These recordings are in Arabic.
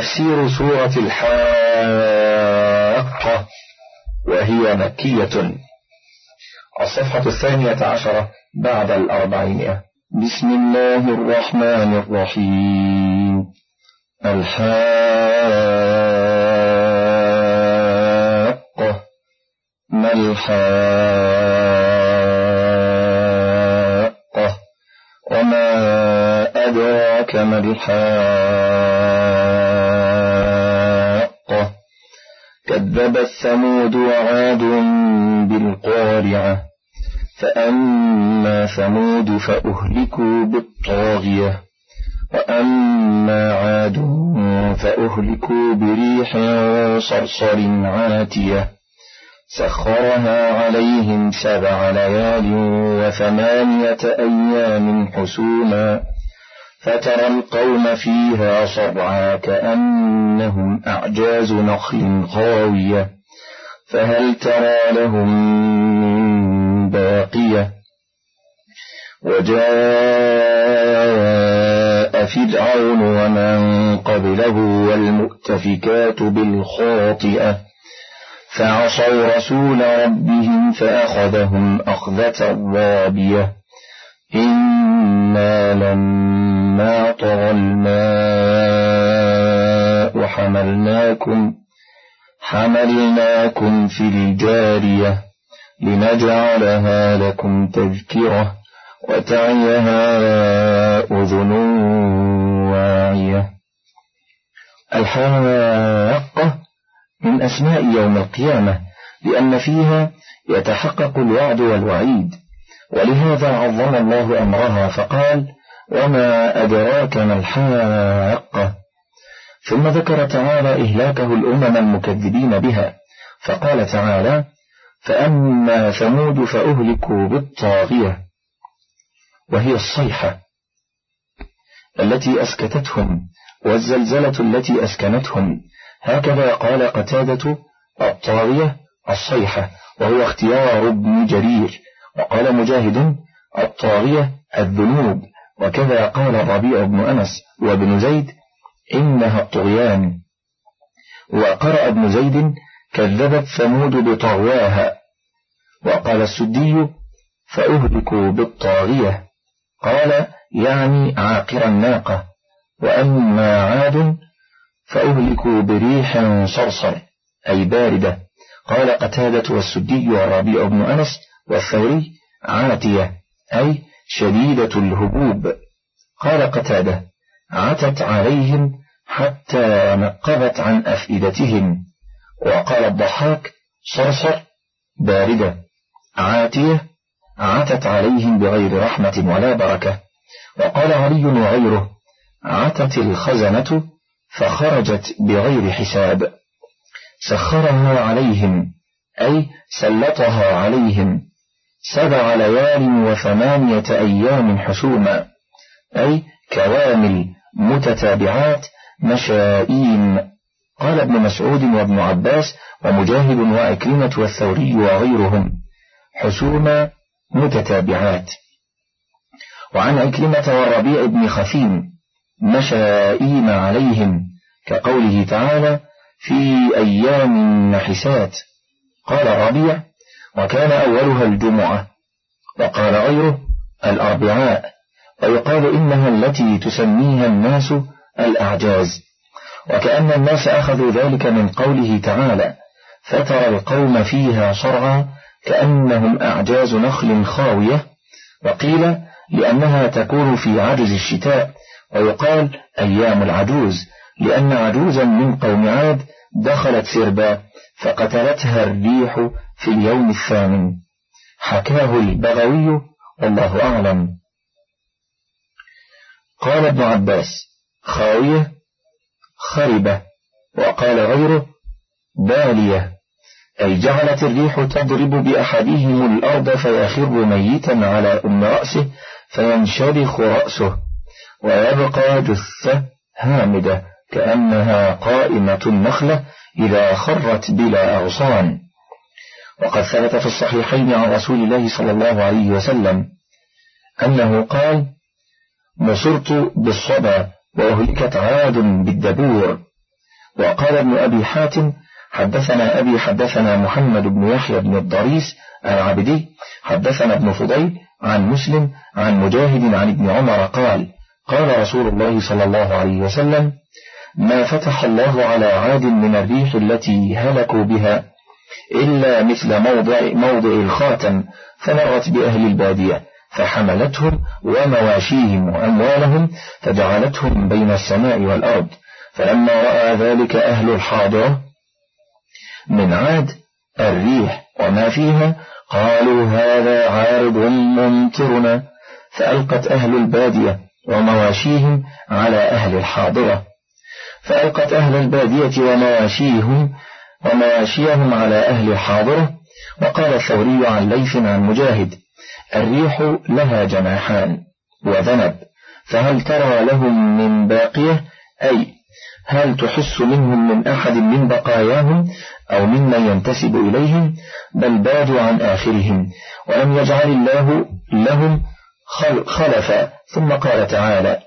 تفسير سورة الحاقة وهي مكية. الصفحة الثانية عشرة بعد الأربعين بسم الله الرحمن الرحيم. الحاقة. ما الحاقة؟ أدراك ما الحاقة كذبت ثمود وعاد بالقارعة. فأما ثمود فأهلكوا بالطاغية. وأما عاد فأهلكوا بريح صرصر عاتية. سخرها عليهم سبع ليال وثمانية أيام حسوما. فترى القوم فيها صرعا كأنهم أعجاز نخل خاوية فهل ترى لهم من باقية؟ وجاء فرعون ومن قبله والمؤتفكات بالخاطئة فعصوا رسول ربهم فأخذهم أخذة رابية. إنا لما طغى الماء حملناكم حملناكم في الجارية لنجعلها لكم تذكرة وتعيها أذن واعية الحاقة من أسماء يوم القيامة لأن فيها يتحقق الوعد والوعيد ولهذا عظم الله أمرها فقال وما أدراك ما الحاقة؟ ثم ذكر تعالى إهلاكه الأمم المكذبين بها فقال تعالى فأما ثمود فأهلكوا بالطاغية وهي الصيحة التي أسكتتهم والزلزلة التي أسكنتهم. هكذا قال قتادة الطاغية الصيحة وهو اختيار ابن جرير. وقال مجاهد الطاغية الذنوب. وكذا قال الربيع بن أنس وابن زيد إنها الطغيان. وقرأ ابن زيد كذبت ثمود بطغواها. وقال السدي فأهلكوا بالطاغية. قال يعني عاقر الناقة. وأما عاد فأهلكوا بريح صرصر أي باردة. قال قتادة والسدي والربيع بن أنس والثوري عاتية أي شديدة الهبوب. قال قتادة عتت عليهم حتى نقبت عن أفئدتهم. وقال الضحاك صرصر باردة. عاتية عتت عليهم بغير رحمة ولا بركة. وقال علي وغيره عتت الخزنة فخرجت بغير حساب. سخرها عليهم أي سلطها عليهم. سبع ليال وثمانية أيام حسوما أي كوامل متتابعات مشائين قال ابن مسعود وابن عباس ومجاهد وعكرمة والثوري وغيرهم حسوما متتابعات. وعن عكرمة والربيع بن خفيم مشائين عليهم كقوله تعالى في أيام نحسات قال الربيع وكان أولها الجمعة. وقال غيره الأربعاء. ويقال إنها التي تسميها الناس الأعجاز. وكأن الناس أخذوا ذلك من قوله تعالى فترى القوم فيها صرعا كأنهم أعجاز نخل خاوية وقيل لأنها تكون في عجز الشتاء. ويقال أيام العجوز لأن عجوزا من قوم عاد دخلت سربا فقتلتها الريح في اليوم الثامن. حكاه البغوي والله أعلم. قال ابن عباس خاوية خربة وقال غيره بالية أي جعلت الريح تضرب بأحدهم الأرض فيخر ميتا على أم رأسه فينشرخ رأسه ويبقى جثة هامدة كأنها قائمة النخلة إذا خرت بلا أغصان. وقد ثبت في الصحيحين عن رسول الله صلى الله عليه وسلم أنه قال نصرت بالصبا وأهلكت عاد بالدبور. وقال ابن أبي حاتم حدثنا أبي حدثنا محمد بن يحيى بن الضريس العبدي حدثنا ابن فضيل عن مسلم عن مجاهد عن ابن عمر قال قال رسول الله صلى الله عليه وسلم ما فتح الله على عاد من الريح التي هلكوا بها إلا مثل موضع, موضع الخاتم فمرت بأهل البادية فحملتهم ومواشيهم وأموالهم فجعلتهم بين السماء والأرض. فلما رأى ذلك أهل الحاضرة من عاد الريح وما فيها قالوا هذا عارض ممطرنا فألقت أهل البادية ومواشيهم على أهل الحاضرة. فألقت أهل البادية ومواشيهم ومواشيهم على أهل الحاضرة وقال الثوري عن ليث عن مجاهد الريح لها جناحان وذنب فهل ترى لهم من باقية؟ أي هل تحس منهم من أحد من بقاياهم أو ممن ينتسب إليهم؟ بل بادوا عن آخرهم ولم يجعل الله لهم خلفا. ثم قال تعالى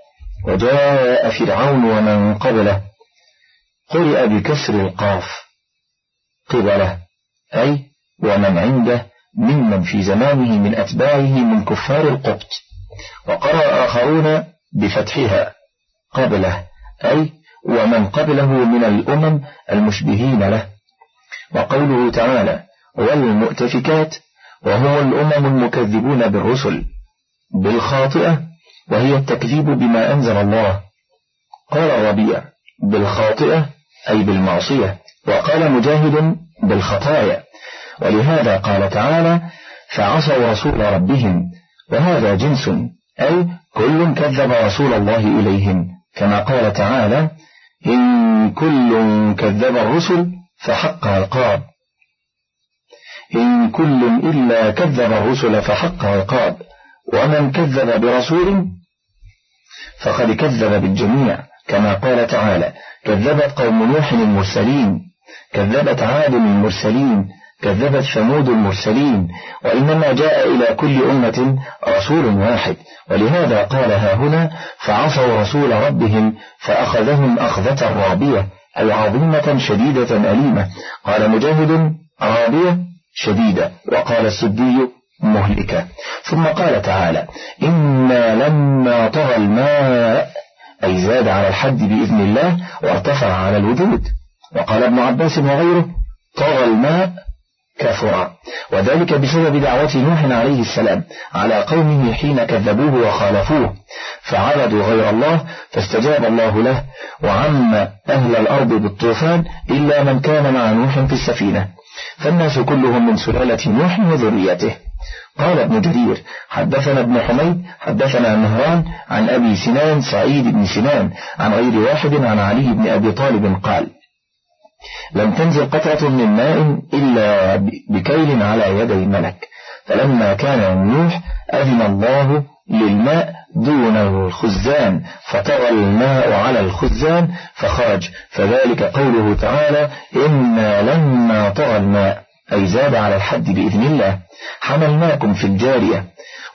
وجاء فرعون ومن قبله قرئ بكسر القاف. قبله أي ومن عنده ممن في زمانه من أتباعه من كفار القبط وقرأ آخرون بفتحها قبله أي ومن قبله من الأمم المشبهين له. وقوله تعالى والمؤتفكات وهو الأمم المكذبون بالرسل بالخاطئة وهي التكذيب بما أنزل الله. قال الربيع بالخاطئة أي بالمعصية. وقال مجاهد بالخطايا. ولهذا قال تعالى فعصوا رسول ربهم وهذا جنس أي كل كذب رسول الله إليهم كما قال تعالى إن كل كذب الرسل فحق عقاب إن كل إلا كذب الرسل فحق عقاب ومن كذب برسول فقد كذب بالجميع كما قال تعالى كذبت قوم نوح المرسلين. كذبت عاد المرسلين كذبت ثمود المرسلين وإنما جاء إلى كل أمة رسول واحد ولهذا قال ها هنا فعصوا رسول ربهم فأخذهم أخذة رابية أي عظيمة شديدة أليمة. قال مجاهد رابية شديدة وقال السدي مهلكة. ثم قال تعالى إنا لما طغى الماء أي زاد على الحد بإذن الله وارتفع على الوجود. وقال ابن عباس وغيره طغى الماء كفر وذلك بسبب دعوة نوح عليه السلام على قومه حين كذبوه وخالفوه. فعبدوا غير الله فاستجاب الله له وعم أهل الأرض بالطوفان إلا من كان مع نوح في السفينة. فالناس كلهم من سلالة نوح وذريته. قال ابن جرير حدثنا ابن حميد حدثنا مهران عن أبي سنان سعيد بن سنان عن غير واحد عن علي بن أبي طالب قال لم تنزل قطرة من ماء إلا بكيل على يدي ملك فلما كان نوح أذن الله للماء دون الخزان فطغى الماء على الخزان فخرج. فذلك قوله تعالى إنا لما طغى الماء أي زاد على الحد بإذن الله حملناكم في الجارية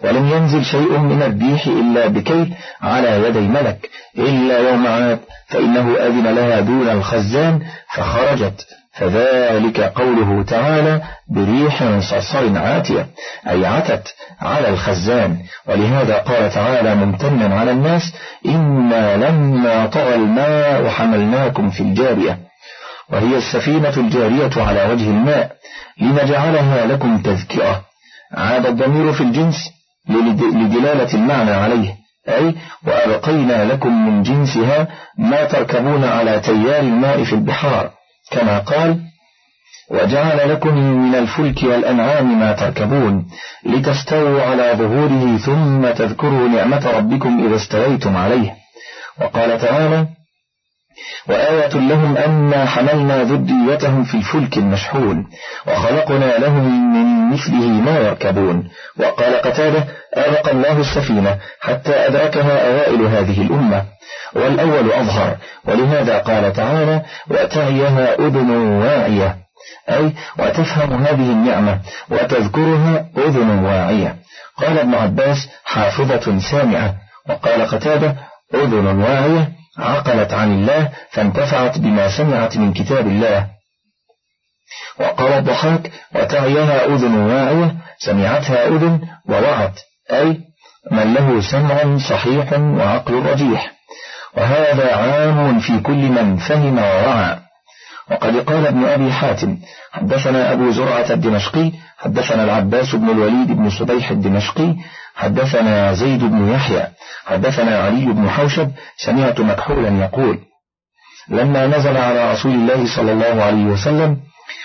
ولم ينزل شيء من الريح إلا بكيل على يدي ملك إلا يوم عاد فإنه أذن لها دون الخزان فخرجت فذلك قوله تعالى بريح صرصر عاتية أي عتت على الخزان ولهذا قال تعالى ممتنا على الناس إنا لما طغى الماء حملناكم في الجارية. وهي السفينة الجارية على وجه الماء لنجعلها لكم تذكرة. عاد الضمير في الجنس لدلالة المعنى عليه أي وأبقينا لكم من جنسها ما تركبون على تيار الماء في البحار. كما قال وجعل لكم من الفلك والأنعام ما تركبون لتستووا على ظهوره ثم تذكروا نعمة ربكم إذا استويتم عليه. وقال تعالى وآية لهم أنا حملنا ذريتهم في الفلك المشحون وخلقنا لهم من مثله ما يركبون. وقال قتادة أبقى الله السفينة حتى أدركها أوائل هذه الأمة. والأول أظهر ولهذا قال تعالى وتعيها أذن واعية أي وتفهم هذه النعمة وتذكرها أذن واعية. قال ابن عباس حافظة سامعة. وقال قتادة أذن واعية. عقلت عن الله فانتفعت بما سمعت من كتاب الله. وقال الضحاك وتعيها أذن واعية سمعتها أذن ووعت. أي من له سمع صحيح وعقل رجيح. وهذا عام في كل من فهم ووعى. وقد قال ابن أبي حاتم حدثنا أبو زرعة الدمشقي حدثنا العباس بن الوليد بن صبيح الدمشقي حدثنا زيد بن يحيى حدثنا علي بن حوشب سمعت مكحولا يقول لما نزل على رسول الله صلى الله عليه وسلم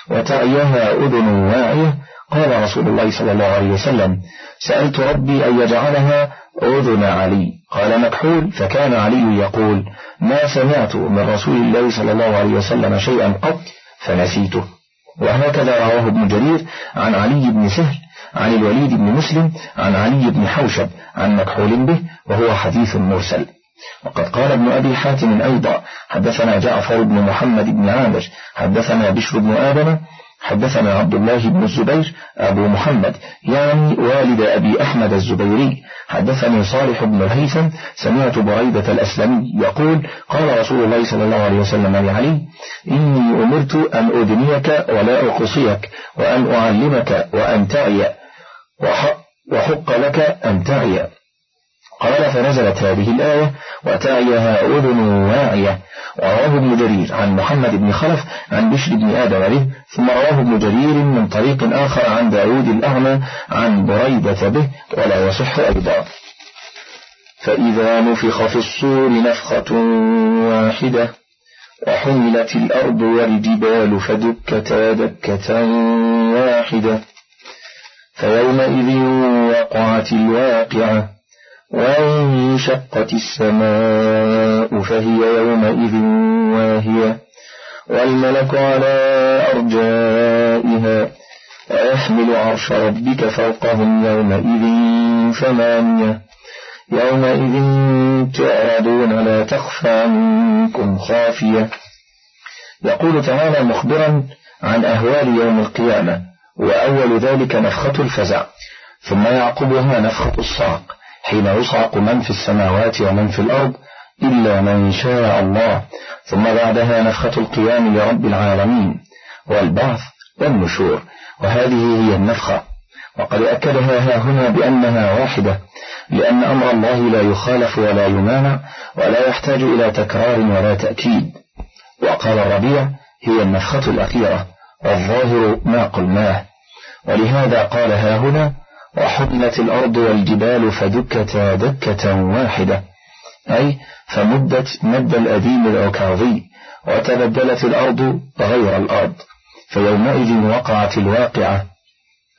وتعيها أذن واعية قال رسول الله صلى الله عليه وسلم سألت ربي أن يجعلها أذن علي. قال مكحول فكان علي يقول ما سمعت من رسول الله صلى الله عليه وسلم شيئا قط فنسيته. وهكذا رواه ابن جرير عن علي بن سهل عن الوليد بن مسلم عن علي بن حوشب عن مكحول به وهو حديث مرسل. وقد قال ابن أبي حاتم أيضا حدثنا جعفر بن محمد بن عامر حدثنا بشر بن آدم حدثنا عبد الله بن الزبير أبو محمد يعني والد أبي أحمد الزبيري. حدثني صالح بن الهيثم سمعت بريدة الأسلمي يقول قال رسول الله صلى الله عليه وسلم لعلي إني أمرت أن أدنيك ولا أقصيك وأن أعلمك وأن تعي. وحق لك أن تعي. قال فنزلت هذه الآية وتعيها أذن واعية. ورواه ابن جرير عن محمد بن خلف عن بشر بن آدم به ثم رواه ابن جرير من طريق آخر عن داود الأعمى عن بريدة به ولا يصح أيضا. فإذا نفخ في الصور نفخة واحدة وحملت الأرض والجبال فدكتا دكة واحدة. فيومئذ وقعت الواقعة وانشقت السماء فهي يومئذ واهية والملك على أرجائها ويحمل عرش ربك فوقهم يومئذ ثمانية يومئذ تعرضون لا تخفى منكم خافية. يقول تعالى مخبرا عن أهوال يوم القيامة. وأول ذلك نفخة الفزع ثم يعقبها نفخة الصاق حين يصعق من في السماوات ومن في الأرض إلا من شاء الله ثم بعدها نفخة القيام لرب العالمين والبعث والنشور وهذه هي النفخة. وقد أكدها ها هنا بأنها واحدة لأن أمر الله لا يخالف ولا يمانع ولا يحتاج إلى تكرار ولا تأكيد. وقال الربيع هي النفخة الأخيرة. والظاهر ما قلناه ولهذا قال ها هنا وحملت الأرض والجبال فدكتا دكة واحدة أي فمدت مد الأديم العكاظي وتبدلت الأرض غير الأرض فيومئذ وقعت الواقعة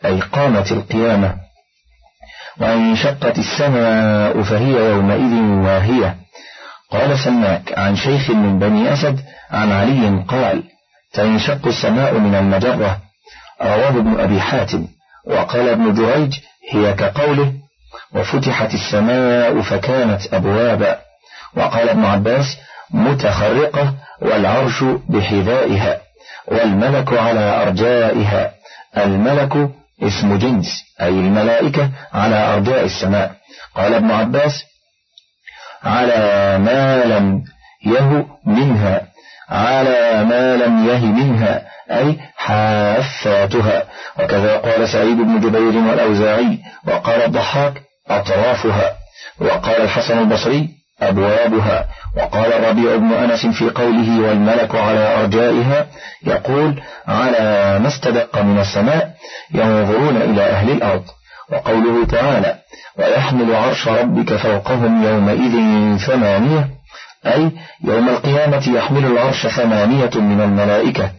أي قامت القيامة وانشقت السماء فهي يومئذ واهية. قال سماك عن شيخ من بني أسد عن علي قال تنشق السماء من المجرة رواه ابن أبي حاتم وقال ابن جريج هي كقوله وفتحت السماء فكانت أبوابا. وقال ابن عباس متخرقة والعرش بحذائها والملك على أرجائها. الملك اسم جنس أي الملائكة على أرجاء السماء. قال ابن عباس على ما لم يه منها. على ما لم يه منها أي حافاتها. وكذا قال سعيد بن جبير والأوزاعي وقال الضحاك أطرافها وقال الحسن البصري أبوابها وقال الربيع بن أنس في قوله والملك على أرجائها يقول على ما استدق من السماء ينظرون إلى أهل الأرض وقوله تعالى ويحمل عرش ربك فوقهم يومئذ ثمانية أي يوم القيامة يحمل العرش ثمانية من الملائكة.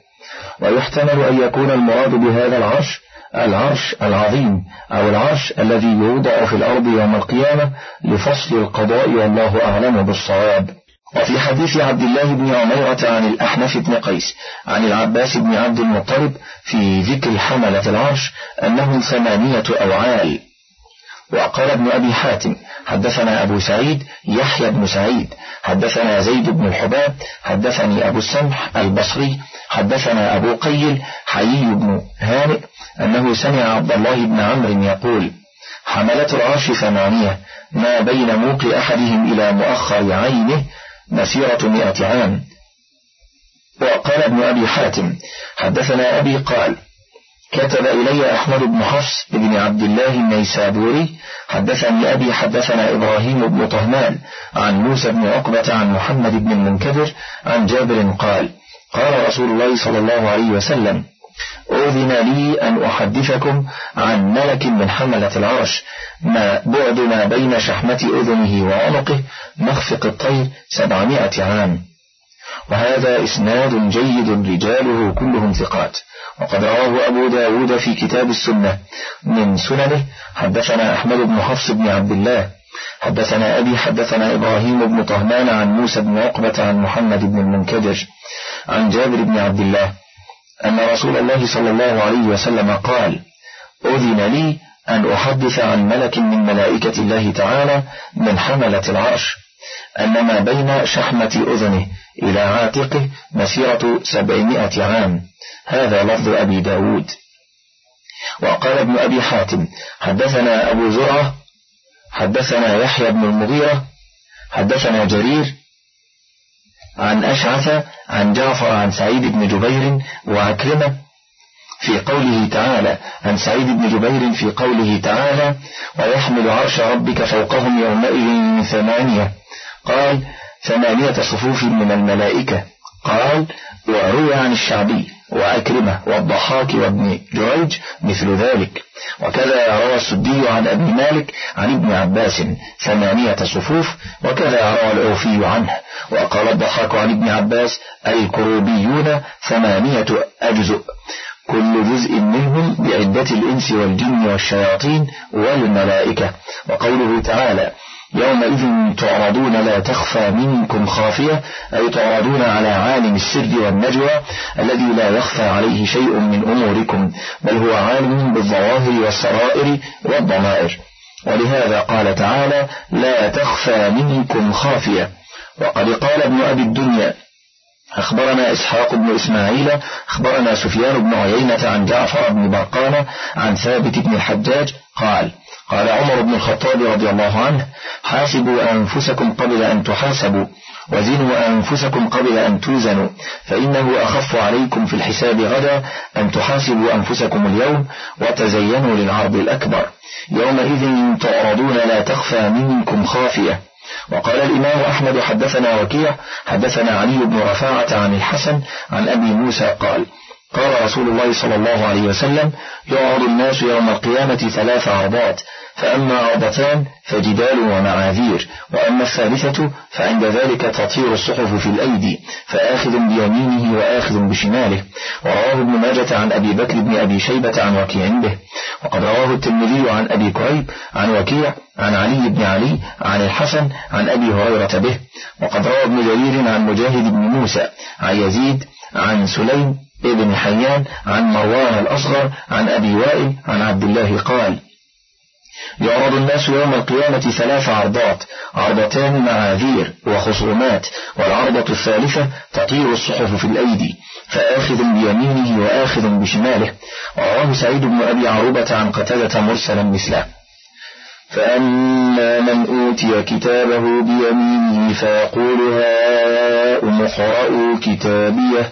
ويحتمل أن يكون المراد بهذا العرش العرش العظيم أو العرش الذي يوضع في الأرض يوم القيامة لفصل القضاء والله أعلم بالصواب. وفي حديث عبد الله بن عميرة عن الأحنف بن قيس عن العباس بن عبد المطلب في ذكر حملة العرش أنهم ثمانية أوعال. وقال ابن أبي حاتم حدثنا أبو سعيد يحيى بن سعيد. حدثنا زيد بن الحباب. حدثني أبو السمح البصري. حدثنا أبو قيل حيي بن هانئ أنه سمع عبد الله بن عمرو يقول حملة العرش ثمانية ما بين موق أحدهم إلى مؤخر عينه مسيرة مئة عام. وقال ابن أبي حاتم حدثنا أبي قال كتب إلي أحمد بن حفص بن عبد الله النيسابوري حدثني أبي حدثنا إبراهيم بن طهمان عن موسى بن عقبة عن محمد بن المنكدر عن جابر قال قال رسول الله صلى الله عليه وسلم أذن لي أن أحدثكم عن ملك من حملة العرش ما بعد ما بين شحمة أذنه وعنقه مخفق الطير سبعمائة عام. وهذا إسناد جيد رجاله كلهم ثقات. وقد رواه أبو داود في كتاب السنة من سننه حدثنا أحمد بن حفص بن عبد الله حدثنا أبي حدثنا إبراهيم بن طهمان عن موسى بن عقبة عن محمد بن المنكدر عن جابر بن عبد الله أن رسول الله صلى الله عليه وسلم قال أذن لي أن أحدث عن ملك من ملائكة الله تعالى من حملة العرش أن ما بين شحمة أذنه إلى عاتقه مسيرة سبعمائة عام. هذا لفظ أبي داود. وقال ابن أبي حاتم حدثنا أبو زرعة حدثنا يحيى بن المغيرة حدثنا جرير عن أشعث عن جعفر عن سعيد بن جبير وعكرمة في قوله تعالى عن سعيد بن جبير في قوله تعالى ويحمل عرش ربك فوقهم يومئذ ثمانية. قال ثمانية صفوف من الملائكة. قال وروي عن الشعبي وأكرمة والضحاك وابن جريج مثل ذلك. وكذا روى السدي عن أبي مالك عن ابن عباس ثمانية صفوف وكذا روى الأوفي عنه. وقال الضحاك عن ابن عباس الكروبيون ثمانية أجزء. كل جزء منهم بعدة الإنس والجن والشياطين والملائكة. وقوله تعالى يومئذ تعرضون لا تخفى منكم خافية أي تعرضون على عالم السر والنجوى الذي لا يخفى عليه شيء من أموركم بل هو عالم بالظواهر والسرائر والضمائر. ولهذا قال تعالى لا تخفى منكم خافية. وقد قال ابن أبي الدنيا أخبرنا إسحاق بن إسماعيل أخبرنا سفيان بن عيينة عن جعفر بن برقانة عن ثابت بن الحجاج قال قال عمر بن الخطاب رضي الله عنه حاسبوا أنفسكم قبل أن تحاسبوا وزنوا أنفسكم قبل أن توزنوا فإنه أخف عليكم في الحساب غدا أن تحاسبوا أنفسكم اليوم وتزينوا للعرض الأكبر. يومئذ تعرضون لا تخفى منكم خافية. وقال الإمام أحمد حدثنا وكيع حدثنا علي بن رفاعة عن الحسن عن أبي موسى قال قال رسول الله صلى الله عليه وسلم يعرض الناس يوم القيامة ثلاث عرضات فأما عرضتان فجدال ومعاذير وأما الثالثة فعند ذلك تطير الصحف في الأيدي فآخذ بيمينه وآخذ بشماله. ورواه ابن ماجة عن أبي بكر بن أبي شيبة عن وكيع به. وقد رواه الترمذي عن أبي كريب عن وكيع عن علي بن علي عن الحسن عن أبي هريرة به. وقد روى ابن جرير عن مجاهد بن موسى عن يزيد عن سليم ابن حيان عن مروان الأصغر عن أبي وائل عن عبد الله قال يعرض الناس يوم القيامة ثلاث عرضات عرضتان معاذير وخصومات والعرضة الثالثة تطير الصحف في الأيدي فآخذ بيمينه وآخذ بشماله. ورواه سعيد بن أبي عروبة عن قتادة مرسلا مثله. فأما من أوتي كتابه بيمينه فيقول هاؤم اقرءوا كتابيه.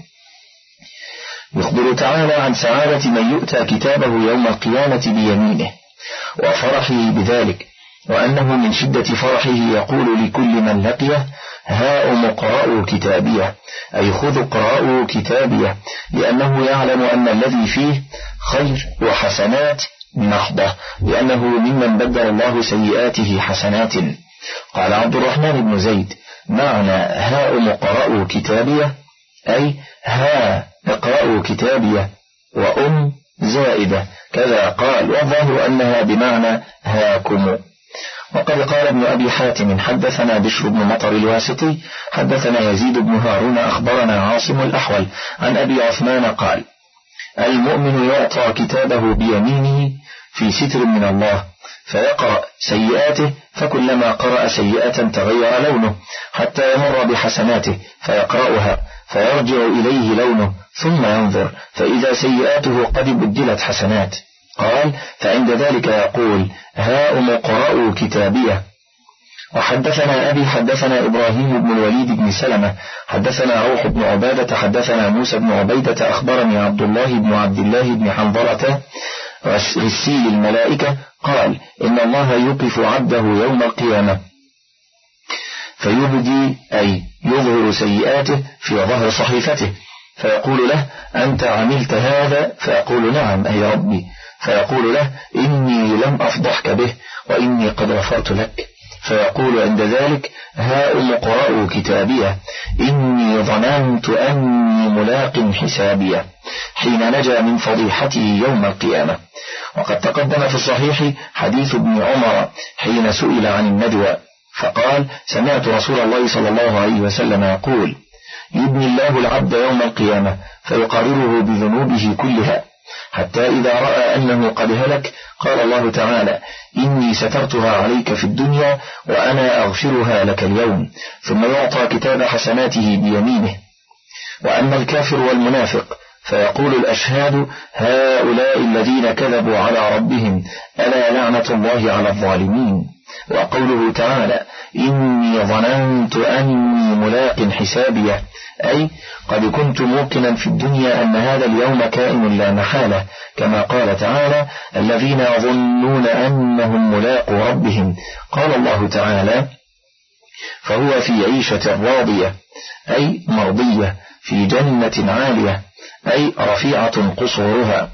يخبر تعالى عن سعادة من يؤتى كتابه يوم القيامة بيمينه وفرحه بذلك وأنه من شدة فرحه يقول لكل من لقيه هاؤم اقرأوا كتابيه أي خذوا اقرأوا كتابيه لأنه يعلم أن الذي فيه خير وحسنات محضة لأنه ممن بدل الله سيئاته حسنات. قال عبد الرحمن بن زيد معنى هاؤم اقرأوا كتابيه أي ها اقرأوا كتابيه وأم زائدة. كذا قال والظاهر أنها بمعنى هاكم. وقد قال ابن أبي حاتم حدثنا بشر بن مطر الواسطي حدثنا يزيد بن هارون أخبرنا عاصم الأحول عن أبي عثمان قال المؤمن يعطى كتابه بيمينه في ستر من الله. فيقرأ سيئاته فكلما قرأ سيئة تغير لونه حتى يمر بحسناته فيقرأها فيرجع إليه لونه ثم ينظر فإذا سيئاته قد بدلت حسنات. قال فعند ذلك يقول هاؤم اقرأوا كتابية. وحدثنا أبي حدثنا إبراهيم بن الوليد بن سلمة حدثنا روح بن عبادة حدثنا موسى بن عبيدة أخبرني عبد الله بن عبد الله بن حنظلة غسيل الملائكة قال إن الله يوقف عبده يوم القيامة. فيبدي أي يظهر سيئاته في ظهر صحيفته. فيقول له أنت عملت هذا؟ فيقول نعم أي ربي. فيقول له إني لم أفضحك به وإني قد غفرت لك. فيقول عند ذلك هاؤم اقرأوا كتابية. إني ظننت أني ملاق حسابية. حين نجا من فضيحته يوم القيامة. وقد تقدم في الصحيح حديث ابن عمر حين سئل عن الندوة. فقال سمعت رسول الله صلى الله عليه وسلم يقول يبني الله العبد يوم القيامة فيقرره بذنوبه كلها. حتى إذا رأى أنه قد هلك قال الله تعالى إني سترتها عليك في الدنيا وأنا أغفرها لك اليوم. ثم يعطى كتاب حسناته بيمينه. وأما الكافر والمنافق فيقول الأشهاد هؤلاء الذين كذبوا على ربهم ألا لعنة الله على الظالمين؟ وقوله تعالى إني ظننت أني ملاق حسابيه أي قد كنت موقنا في الدنيا أن هذا اليوم كائن لا محالة. كما قال تعالى الذين يظنون أنهم ملاقوا ربهم. قال الله تعالى فهو في عيشة راضية. أي مرضية. في جنة عالية. أي رفيعة قصورها.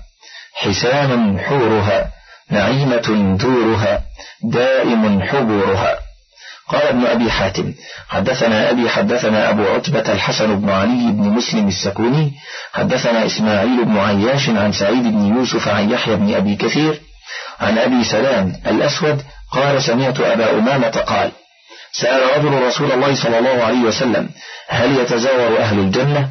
حسان حورها. نعيمة دورها دائم حبورها. قال ابن أبي حاتم حدثنا أبي حدثنا أبو عتبة الحسن بن علي بن مسلم السكوني حدثنا إسماعيل بن عياش عن سعيد بن يوسف عن يحيى بن أبي كثير عن أبي سلام الأسود قال سمعت أبا أمامة قال سأل رجل رسول الله صلى الله عليه وسلم هل يتزاور أهل الجنة؟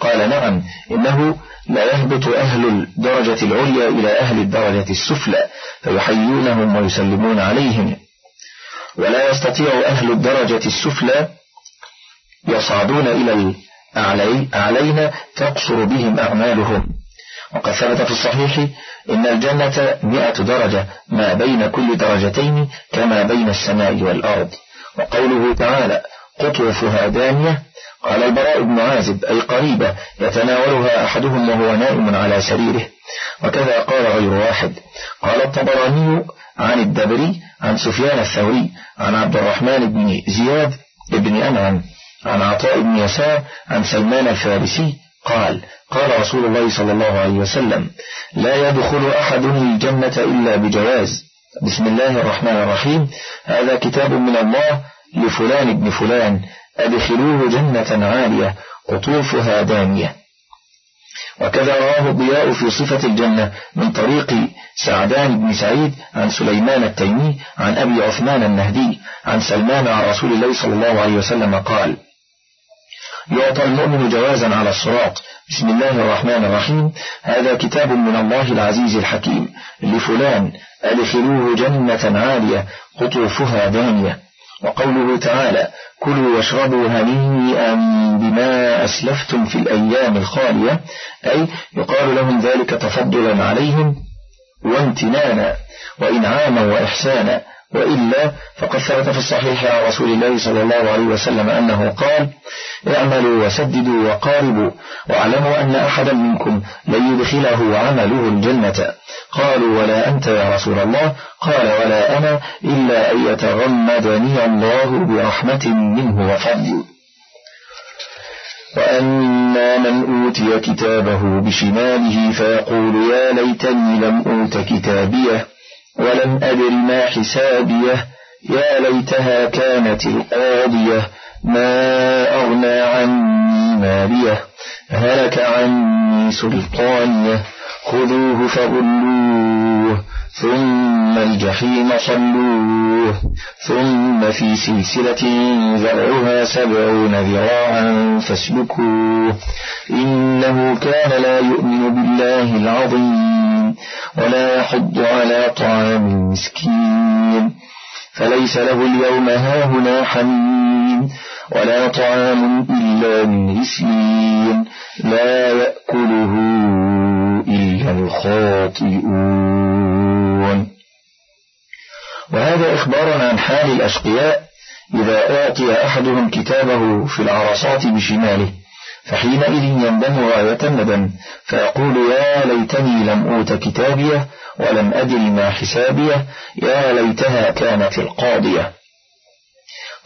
قال نعم إنه لا يهبط أهل الدرجة العليا إلى أهل الدرجة السفلى فيحيونهم ويسلمون عليهم. ولا يستطيع أهل الدرجة السفلى يصعدون إلى الأعلين تقصر بهم أعمالهم. وقد ثبت في الصحيح إن الجنة مئة درجة ما بين كل درجتين كما بين السماء والأرض. وقوله تعالى قطوفها دانية قال البراء بن عازب أي قريبة يتناولها أحدهم وهو نائم على سريره. وكذا قال غير واحد. قال الطبراني عن الدبري عن سفيان الثوري عن عبد الرحمن بن زياد بن أنعم عن عطاء بن يسار عن سلمان الفارسي قال قال رسول الله صلى الله عليه وسلم لا يدخل أحد الجنة إلا بجواز. بسم الله الرحمن الرحيم. هذا كتاب من الله لفلان ابن فلان أدخلوه جنة عالية قطوفها دانية. وكذا رواه الضياء في صفة الجنة من طريق سعدان بن سعيد عن سليمان التيمي عن أبي عثمان النهدي عن سلمان عن رسول الله صلى الله عليه وسلم قال يعطى المؤمن جوازا على الصراط. بسم الله الرحمن الرحيم. هذا كتاب من الله العزيز الحكيم. لفلان أدخلوه جنة عالية قطوفها دانية. وقوله تعالى كلوا واشربوا هنيئا بما أسلفتم في الأيام الخالية. أي يقال لهم ذلك تفضلا عليهم وامتنانا وإنعاما وإحسانا. وإلا فقد ثبت في الصحيح عن رسول الله صلى الله عليه وسلم أنه قال اعملوا وسددوا وقاربوا واعلموا أن أحدا منكم لن يدخله عمله الجنة. قالوا ولا أنت يا رسول الله؟ قال ولا أنا إلا أن يتغمدني الله برحمة منه وفضل. وأما من أوتي كتابه بشماله فيقول يا ليتني لم أوت كتابيه. ولم أدر ما حسابيه يا ليتها كانت القاضية ما أغنى عني ماليه هلك عني سلطانيه خذوه فغلوه ثم الجحيم صلوه ثم في سلسلة ذرعها سبعون ذراعا فاسلكوه إنه كان لا يؤمن بالله العظيم. ولا يحض على طعام المسكين. فليس له اليوم هاهنا حميم ولا طعام إلا من غسلين لا يأكله إلا الخاطئون. وهذا إخبار عن حال الأشقياء إذا أعطي أحدهم كتابه في العرصات بشماله. فحينئذ يندم غاية الندم فيقول يا ليتني لم أوت كتابيه ولم أدر ما حسابيه يا ليتها كانت القاضية.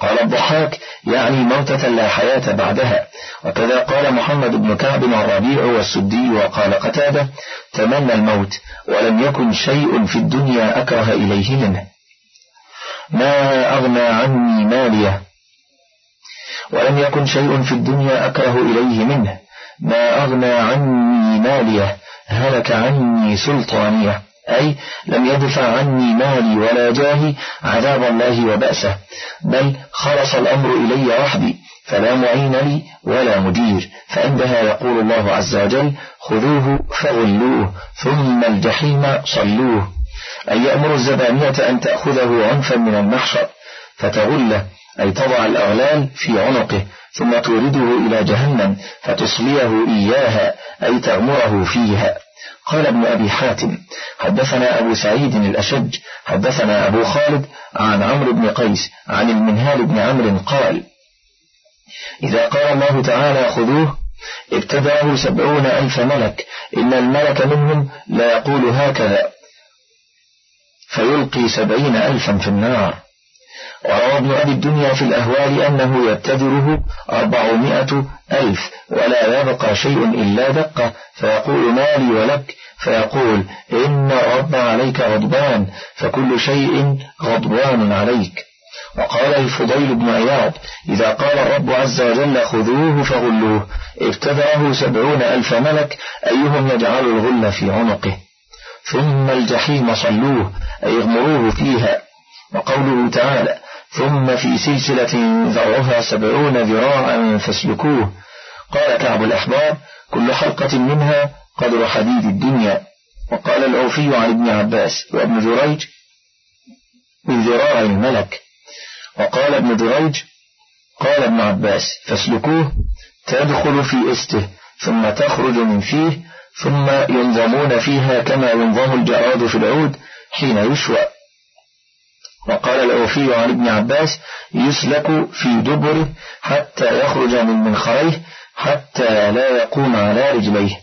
قال الضحاك يعني موتة لا حياة بعدها. وكذا قال محمد بن كعب الربيع والسدي وقال قتادة تمنى الموت ولم يكن شيء في الدنيا أكره إليه منه. ما أغنى عني ماليه ولم يكن شيء في الدنيا أكره إليه منه. ما أغنى عني ماليه هلك عني سلطانيه. أي لم يدفع عني مالي ولا جاهي عذاب الله وبأسه بل خلص الأمر إلي وحدي فلا معين لي ولا مدير. فعندها يقول الله عز وجل خذوه فغلوه ثم الجحيم صلوه. أي يأمر الزبانية أن تأخذه عنفا من المحشر فتغله. أي تضع الأغلال في عنقه ثم تورده إلى جهنم فتصليه إياها أي تغمره فيها. قال ابن أبي حاتم حدثنا أبو سعيد الأشج حدثنا أبو خالد عن عمرو بن قيس عن المنهال بن عمرو قال إذا قال الله تعالى خذوه ابتدأه سبعون ألف ملك إن الملك منهم لا يقول هكذا فيلقي سبعين ألفا في النار. وروى ابن أبي الدنيا في الأهوال أنه يبتدره أربعمائة ألف ولا يبقى شيء إلا دقة. فيقول مالي ولك؟ فيقول إن الرب عليك غضبان فكل شيء غضبان عليك. وقال الفضيل بن عياض إذا قال الرب عز وجل خذوه فغلوه ابتدأه سبعون ألف ملك أيهم يجعل الغل في عنقه؟ ثم الجحيم صلوه أي اغمروه فيها. وقوله تعالى ثم في سلسلة ذرعها سبعون ذراعا فاسلكوه. قال كعب الأحبار كل حلقة منها قدر حديد الدنيا. وقال العوفي عن ابن عباس وابن جريج من ذراع الملك. وقال ابن جريج قال ابن عباس فاسلكوه تدخل في استه ثم تخرج من فيه ثم ينظمون فيها كما ينظم الجراد في العود حين يشوى. وقال الأوفي عن ابن عباس يسلك في دبره حتى يخرج من منخريه حتى لا يقوم على رجليه.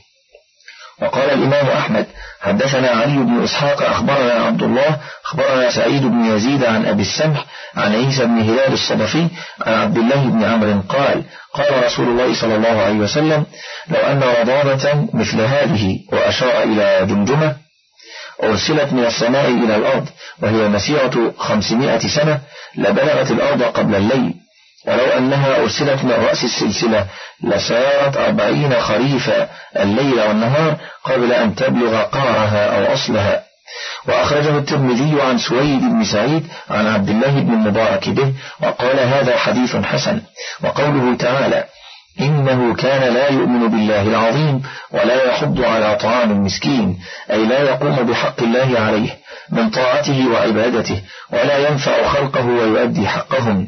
وقال الإمام أحمد حدثنا علي بن إسحاق أخبرنا عبد الله أخبرنا سعيد بن يزيد عن أبي السمح عن عيسى بن هلال الصدفي عن عبد الله بن عمرو قال قال رسول الله صلى الله عليه وسلم لو أن رضابة مثل هذه وأشار إلى جمجمة أرسلت من السماء إلى الأرض وهي مسيرة خمسمائة سنة لبلغت الأرض قبل الليل. ولو أنها أرسلت من رأس السلسلة لسارت أربعين خريفا الليل والنهار قبل أن تبلغ قارها أو أصلها. وأخرجه الترمذي عن سويد بن سعيد عن عبد الله بن المبارك به وقال هذا حديث حسن. وقوله تعالى إنه كان لا يؤمن بالله العظيم ولا يحض على طعام المسكين أي لا يقوم بحق الله عليه من طاعته وعبادته ولا ينفع خلقه ويؤدي حقهم.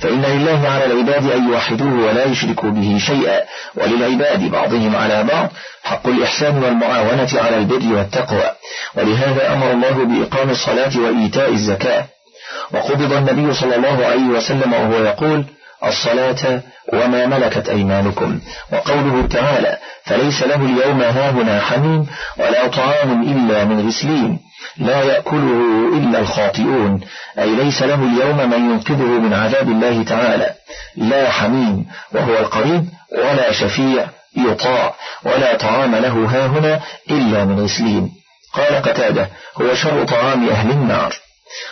فإن لله على العباد أن يوحدوه ولا يشركوا به شيئا وللعباد بعضهم على بعض حق الإحسان والمعاونة على البر والتقوى. ولهذا أمر الله بإقام الصلاة وإيتاء الزكاة. وقبض النبي صلى الله عليه وسلم وهو يقول الصلاة وما ملكت أيمانكم. وقوله تعالى فليس له اليوم هاهنا حميم ولا طعام إلا من غسلين. لا يأكله إلا الخاطئون. أي ليس له اليوم من ينقذه من عذاب الله تعالى. لا حميم وهو القريب ولا شفيع يطاع. ولا طعام له هاهنا إلا من غسلين. قال قتادة هو شر طعام أهل النار.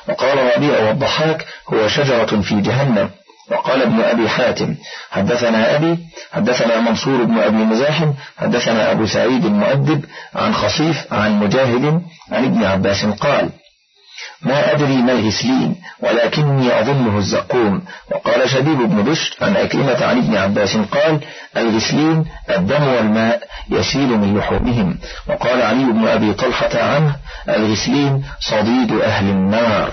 وقال ربيع والضحاك هو شجرة في جهنم. وقال ابن أبي حاتم حدثنا أبي حدثنا منصور بن أبي مزاحم حدثنا أبو سعيد المؤدب عن خصيف عن مجاهد عن ابن عباس قال ما أدري ما الهسلين ولكني أظنه الزقوم. وقال شبيب بن بشر عن أكلمة عن ابن عباس قال الغسلين الدم والماء يسيل من لحومهم. وقال علي بن أبي طلحة عنه الغسلين صديد أهل النار.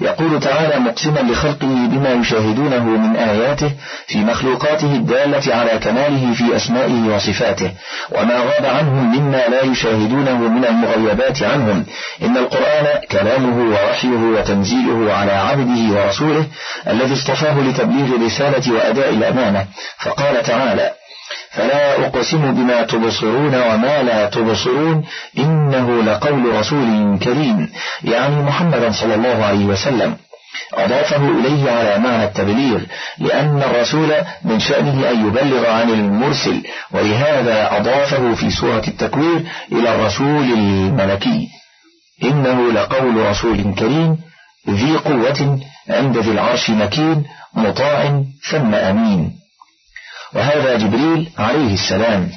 يقول تعالى مقسما لخلقه بما يشاهدونه من آياته في مخلوقاته الدالة على كماله في أسمائه وصفاته وما غاب عنهم مما لا يشاهدونه من المغيبات عنهم. إن القرآن كلامه ووحيه وتنزيله على عبده ورسوله الذي اصطفاه لتبليغ الرسالة وأداء الأمانة. فقال تعالى فلا أقسم بما تبصرون وما لا تبصرون إنه لقول رسول كريم يعني محمدا صلى الله عليه وسلم. أضافه إليه على معنى التبليغ لأن الرسول من شأنه أن يبلغ عن المرسل ولهذا أضافه في سورة التكوير إلى الرسول الملكي. إنه لقول رسول كريم ذي قوة عند ذي العرش مكين مطاع ثم أمين. وهذا جبريل عليه السلام.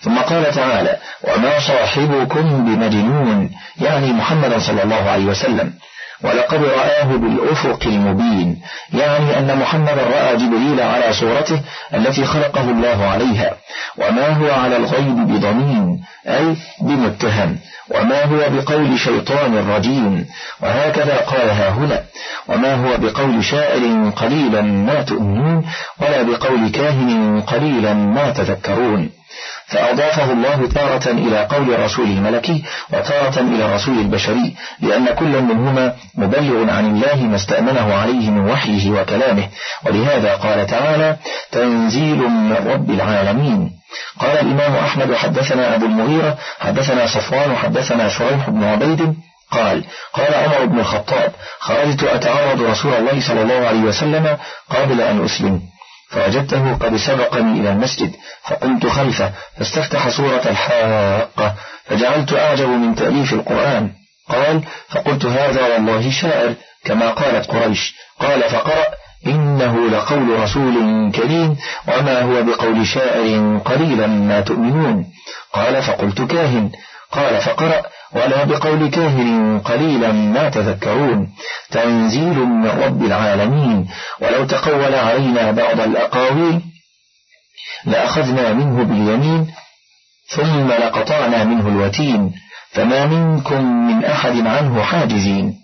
ثم قال تعالى وما صاحبكم بمجنون. يعني محمد صلى الله عليه وسلم. ولقد رآه بالأفق المبين يعني أن محمد رأى جبريل على صورته التي خلقه الله عليها وما هو على الغيب بضمين أي بمتهم وما هو بقول شيطان رجيم وهكذا قالها هنا وما هو بقول شاعر قليلا ما تؤمنون ولا بقول كاهن قليلا ما تذكرون. فأضافه الله تارة إلى قول الرسول الملكي وتارة إلى الرسول البشري لأن كل منهما مبلغ عن الله ما استأمنه عليه من وحيه وكلامه. ولهذا قال تعالى تنزيل من رب العالمين قال الإمام أحمد حدثنا أبو المغيرة حدثنا صفوان حدثنا شريح بن عبيد قال قال عمر بن الخطاب خرجت أتعرض رسول الله صلى الله عليه وسلم قبل أن أسلم فوجدته قد سبقني إلى المسجد فقمت خلفه فاستفتح سورة الحاقة فجعلت أعجب من تأليف القرآن. قال فقلت هذا والله شاعر كما قالت قريش. قال فقرأ إنه لقول رسول كريم وما هو بقول شاعر قليلا ما تؤمنون. قال فقلت كاهن. قال فقرأ ولا بقول كاهن قليلا ما تذكرون تنزيل من رب العالمين ولو تقول علينا بعض الأقاويل لأخذنا منه باليمين ثم لقطعنا منه الوتين فما منكم من أحد عنه حاجزين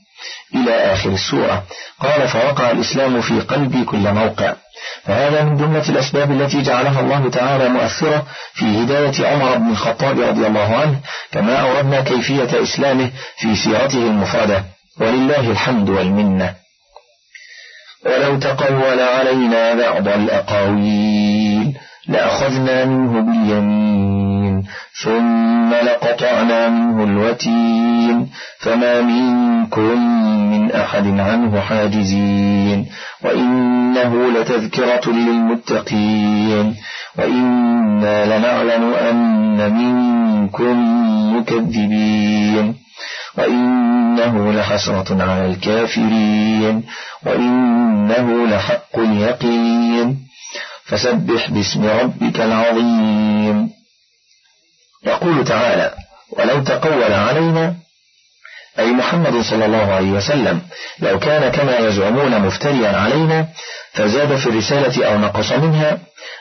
إلى آخر السورة. قال فوقع الإسلام في قلبي كل موقع. فهذا من جملة الأسباب التي جعلها الله تعالى مؤثرة في هداية عمر بن الخطاب رضي الله عنه كما أوردنا كيفية إسلامه في سيرته المفردة ولله الحمد والمنة. ولو تقول علينا بعض الأقاويل لأخذنا منه باليمين. ثم لقطعنا منه الوتين فما منكم من أحد عنه حاجزين. وإنه لتذكرة للمتقين. وإنا لنعلم أن منكم مكذبين. وإنه لحسرة على الكافرين. وإنه لحق اليقين. فسبح باسم ربك العظيم. يقول تعالى ولو تقول علينا أي محمد صلى الله عليه وسلم لو كان كما يزعمون مفتريا علينا فزاد في الرسالة أو نقص منها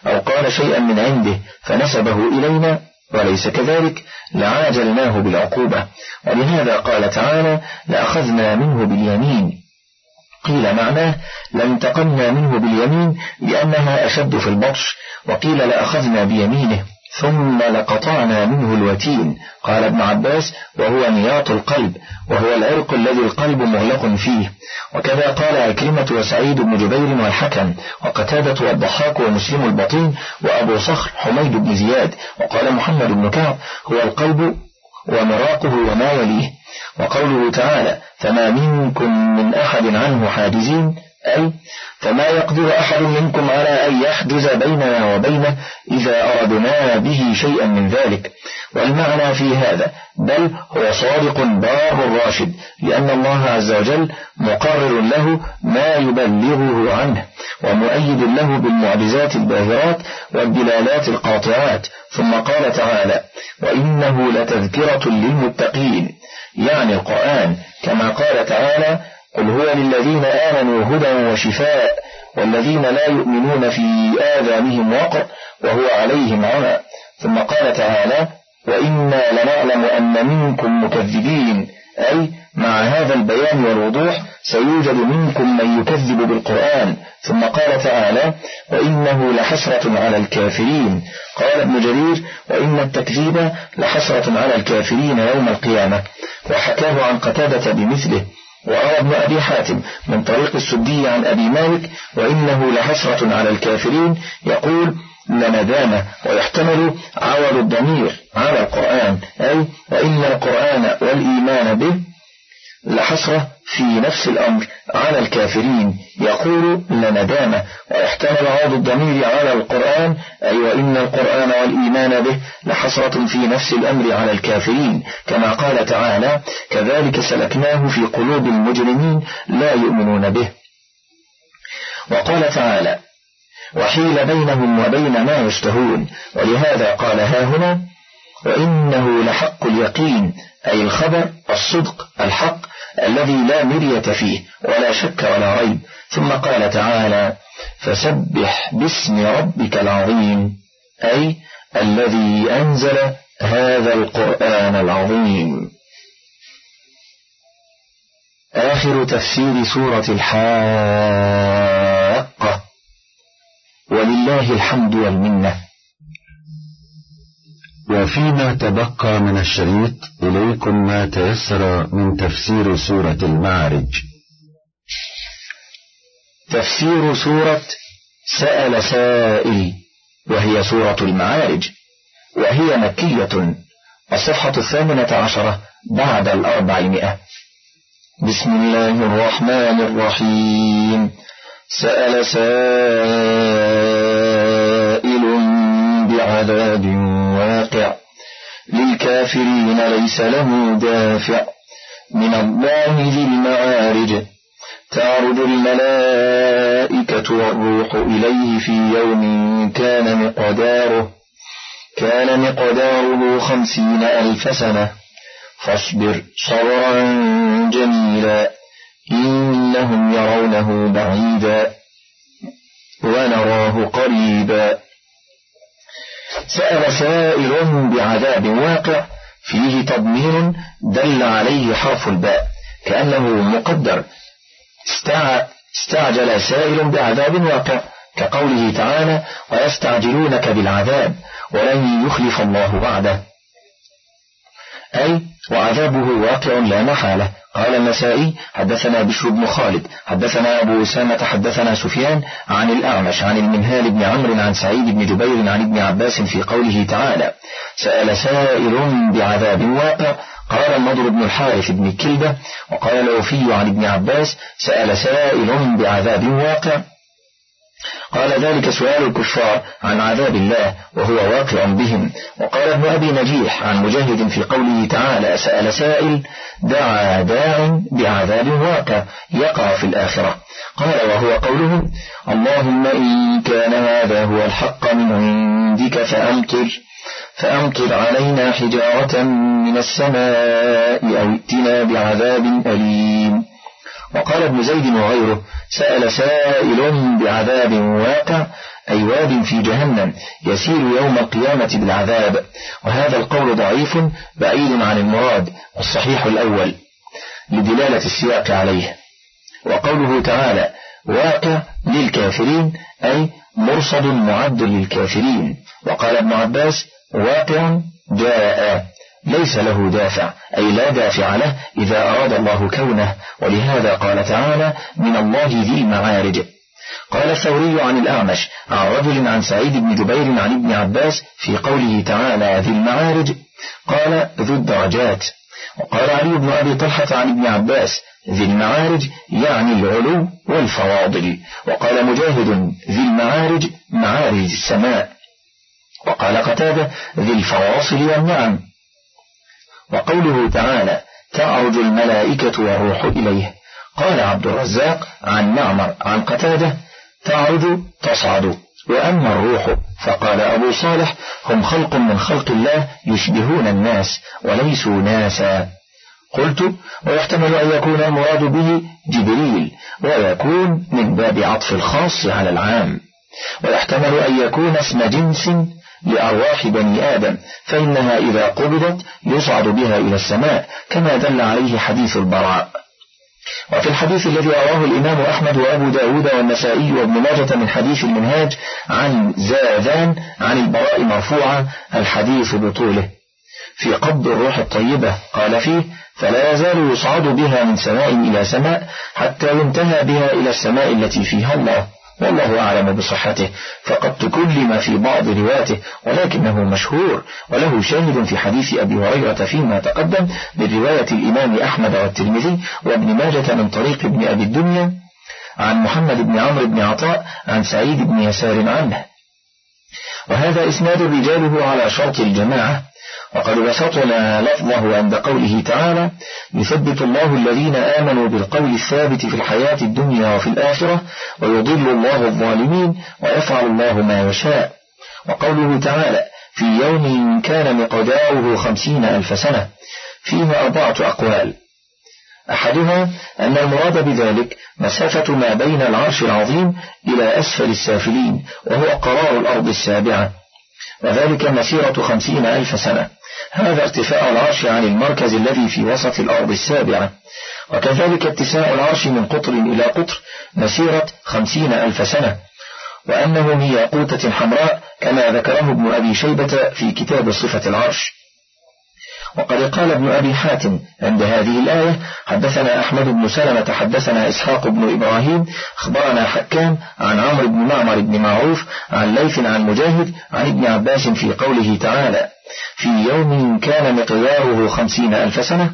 أو قال شيئا من عنده فنسبه إلينا وليس كذلك لعاجلناه بالعقوبة ولهذا قال تعالى لأخذنا منه باليمين قيل معناه لانتقمنا منه باليمين لأنها أشد في البطش وقيل لأخذنا بيمينه ثم لقطعنا منه الوتين. قال ابن عباس وهو نياط القلب وهو العرق الذي القلب مغلق فيه. وكذا قال عكرمة وسعيد بن جبير والحكم وقتادة والضحاك ومسلم البطين وأبو صخر حميد بن زياد وقال محمد بن كعب هو القلب ومراقه وما يليه. وقوله تعالى فما منكم من أحد عنه حاجزين. أي فما يقدر أحد منكم على أن يحجز بيننا وبينه إذا أردنا به شيئا من ذلك. والمعنى في هذا بل هو صادق بار راشد لأن الله عز وجل مقرر له ما يبلغه عنه ومؤيد له بالمعجزات الباهرات والدلالات القاطعات. ثم قال تعالى وإنه لتذكرة للمتقين. يعني القرآن كما قال تعالى قل هو للذين آمنوا هدى وشفاء والذين لا يؤمنون في آذانهم وقر وهو عليهم عمى ثم قال تعالى وإنا لنعلم أن منكم مكذبين أي مع هذا البيان والوضوح سيوجد منكم من يكذب بالقرآن ثم قال تعالى وإنه لحسرة على الكافرين قال ابن جرير وإن التكذيب لحسرة على الكافرين يوم القيامة وحكاه عن قتادة بمثله وروى ابن أبي حاتم من طريق السدي عن أبي مالك وإنه لحسرة على الكافرين يقول لندامة ويحتمل عول الضمير على القرآن أي وإن القرآن والإيمان به لحسرة في نفس الأمر على الكافرين. يقول لندامة ويحتمل عوض الضمير على القرآن. أي وإن القرآن والإيمان به لحسرة في نفس الأمر على الكافرين. كما قال تعالى كذلك سلكناه في قلوب المجرمين لا يؤمنون به. وقال تعالى وحيل بينهم وبين ما يشتهون. ولهذا قال ها هنا وإنه لحق اليقين أي الخبر الصدق الحق الذي لا مرية فيه ولا شك ولا ريب. ثم قال تعالى فسبح باسم ربك العظيم أي الذي أنزل هذا القرآن العظيم. آخر تفسير سورة الحاقة ولله الحمد والمنة. وفيما تبقى من الشريط إليكم ما تيسر من تفسير سورة المعارج. تفسير سورة سأل سائل وهي سورة المعارج وهي مكية الصفحة الثامنة عشرة بعد الأربعمائة. بسم الله الرحمن الرحيم. سأل سائل بعذاب للكافرين ليس له دافع من الله ذي المعارج. تعرج الملائكة والروح إليه في يوم كان مقداره كان مقداره خمسين ألف سنة. فاصبر صبرا جميلا إنهم يرونه بعيدا ونراه قريبا. سأل سائل بعذاب واقع فيه تضمين دل عليه حرف الباء كأنه مقدر. استعجل سائل بعذاب واقع كقوله تعالى ويستعجلونك بالعذاب ولن يخلف الله وعده. أي وعذابه واقع لا محالة. قال النسائي حدثنا بشر بن خالد حدثنا أبو أسامة حدثنا سفيان عن الأعمش عن المنهال بن عمرو عن سعيد بن جبير عن ابن عباس في قوله تعالى سأل سائل بعذاب واقع قال النضر بن الحارث بن كلبة وقال الأوفي عن ابن عباس سأل سائل بعذاب واقع قال ذلك سؤال الكفار عن عذاب الله وهو واقع بهم. وقال ابن أبي نجيح عن مجاهد في قوله تعالى سأل سائل دعا داع بعذاب واقع يقع في الآخرة. قال وهو قوله اللهم إن كان هذا هو الحق من عندك فأمطر فأمطر علينا حجارة من السماء أو ائتنا بعذاب أليم. وقال ابن زيد وغيره سأل سائل بعذاب واقع أي واد في جهنم يسير يوم القيامة بالعذاب. وهذا القول ضعيف بعيد عن المراد والصحيح الأول لدلالة السياق عليه. وقوله تعالى واقع للكافرين أي مرصد معد للكافرين. وقال ابن عباس واقع جاء. ليس له دافع أي لا دافع له إذا أراد الله كونه. ولهذا قال تعالى من الله ذي معارج قال الثوري عن الأعمش عن رجل عن سعيد بن جبير عن ابن عباس في قوله تعالى ذي المعارج قال ذو الدرجات وقال علي بن أبي طلحة عن ابن عباس ذي المعارج يعني العلو والفواضل وقال مجاهد ذي المعارج معارج السماء وقال قتادة ذي الفواصل والنعم وقوله تعالى تعرج الملائكة والروح إليه. قال عبد الرزاق عن معمر عن قتادة تعرج تصعد وأما الروح فقال أبو صالح هم خلق من خلق الله يشبهون الناس وليسوا ناسا. قلت ويحتمل أن يكون المراد به جبريل ويكون من باب عطف الخاص على العام. ويحتمل أن يكون اسم جنس لأرواح بني آدم فإنها إذا قبضت يصعد بها إلى السماء كما دل عليه حديث البراء. وفي الحديث الذي رواه الإمام أحمد وأبو داود والنسائي وابن ماجة من حديث المنهاج عن زاذان عن البراء مرفوعا الحديث بطوله. في قبض الروح الطيبة قال فيه فلا يزال يصعد بها من سماء إلى سماء حتى ينتهى بها إلى السماء التي فيها الله. والله أعلم بصحته. فقد تكلم في بعض رواته ولكنه مشهور وله شاهد في حديث أبي هريرة فيما تقدم من رواية الإمام أحمد والترمذي وابن ماجة من طريق ابن أبي الدنيا عن محمد بن عمرو بن عطاء عن سعيد بن يسار عنه. وهذا إسناد رجاله على شرط الجماعة وقد بسطنا لفظه عند قوله تعالى يثبت الله الذين آمنوا بالقول الثابت في الحياة الدنيا وفي الآخرة ويضل الله الظالمين ويفعل الله ما يشاء. وقوله تعالى في يوم كان مقداره خمسين ألف سنة. فيه أربعة أقوال. أحدها أن المراد بذلك مسافة ما بين العرش العظيم إلى أسفل السافلين وهو قرار الأرض السابعة. وذلك مسيرة خمسين ألف سنة. هذا ارتفاع العرش عن المركز الذي في وسط الأرض السابعة. وكذلك اتساع العرش من قطر إلى قطر مسيرة خمسين ألف سنة. وأنه من ياقوتة حمراء كما ذكره ابن أبي شيبة في كتاب صفة العرش. وقد قال ابن أبي حاتم عند هذه الآية حدثنا أحمد بن سلمة حدثنا إسحاق بن إبراهيم أخبرنا حكام عن عمرو بن معمر بن معروف عن ليث عن مجاهد عن ابن عباس في قوله تعالى في يوم كان مقداره خمسين ألف سنة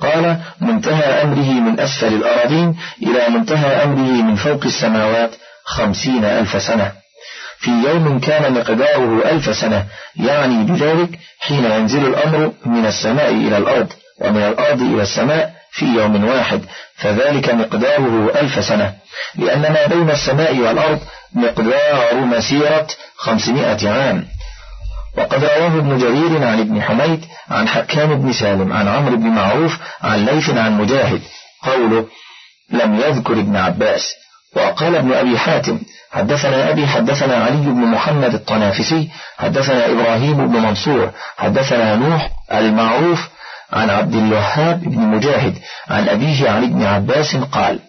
قال منتهى أمره من أسفل الأراضين إلى منتهى أمره من فوق السماوات خمسين ألف سنة. في يوم كان مقداره ألف سنة يعني بذلك حين ينزل الأمر من السماء إلى الأرض ومن الأرض إلى السماء في يوم واحد فذلك مقداره ألف سنة. لأن ما بين السماء والأرض مقدار مسيرة خمسمائة عام. وقد رواه ابن جرير عن ابن حميد عن حكام بن سالم عن عمرو بن معروف عن ليث عن مجاهد. قوله لم يذكر ابن عباس وقال ابن أبي حاتم حدثنا أبي حدثنا علي بن محمد الطنافسي حدثنا إبراهيم بن منصور حدثنا نوح المعروف عن عبد الوهاب بن مجاهد عن أبيه عن ابن عباس قال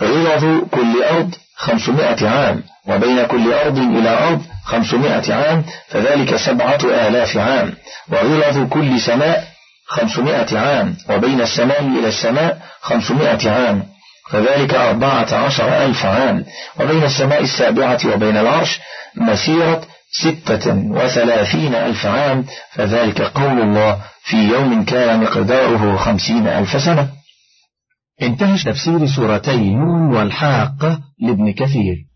غلظ كل أرض خمسمائة عام وبين كل أرض إلى أرض خمسمائة عام فذلك سبعة آلاف عام. وغلظ كل سماء خمسمائة عام وبين السماء إلى السماء خمسمائة عام. فذلك أربعة عشر ألف عام. وبين السماء السابعة وبين العرش مسيرة ستة وثلاثين ألف عام. فذلك قول الله في يوم كان مقداره خمسين ألف سنة. انتهى تفسير سورتي نون والحاقة لابن كثير.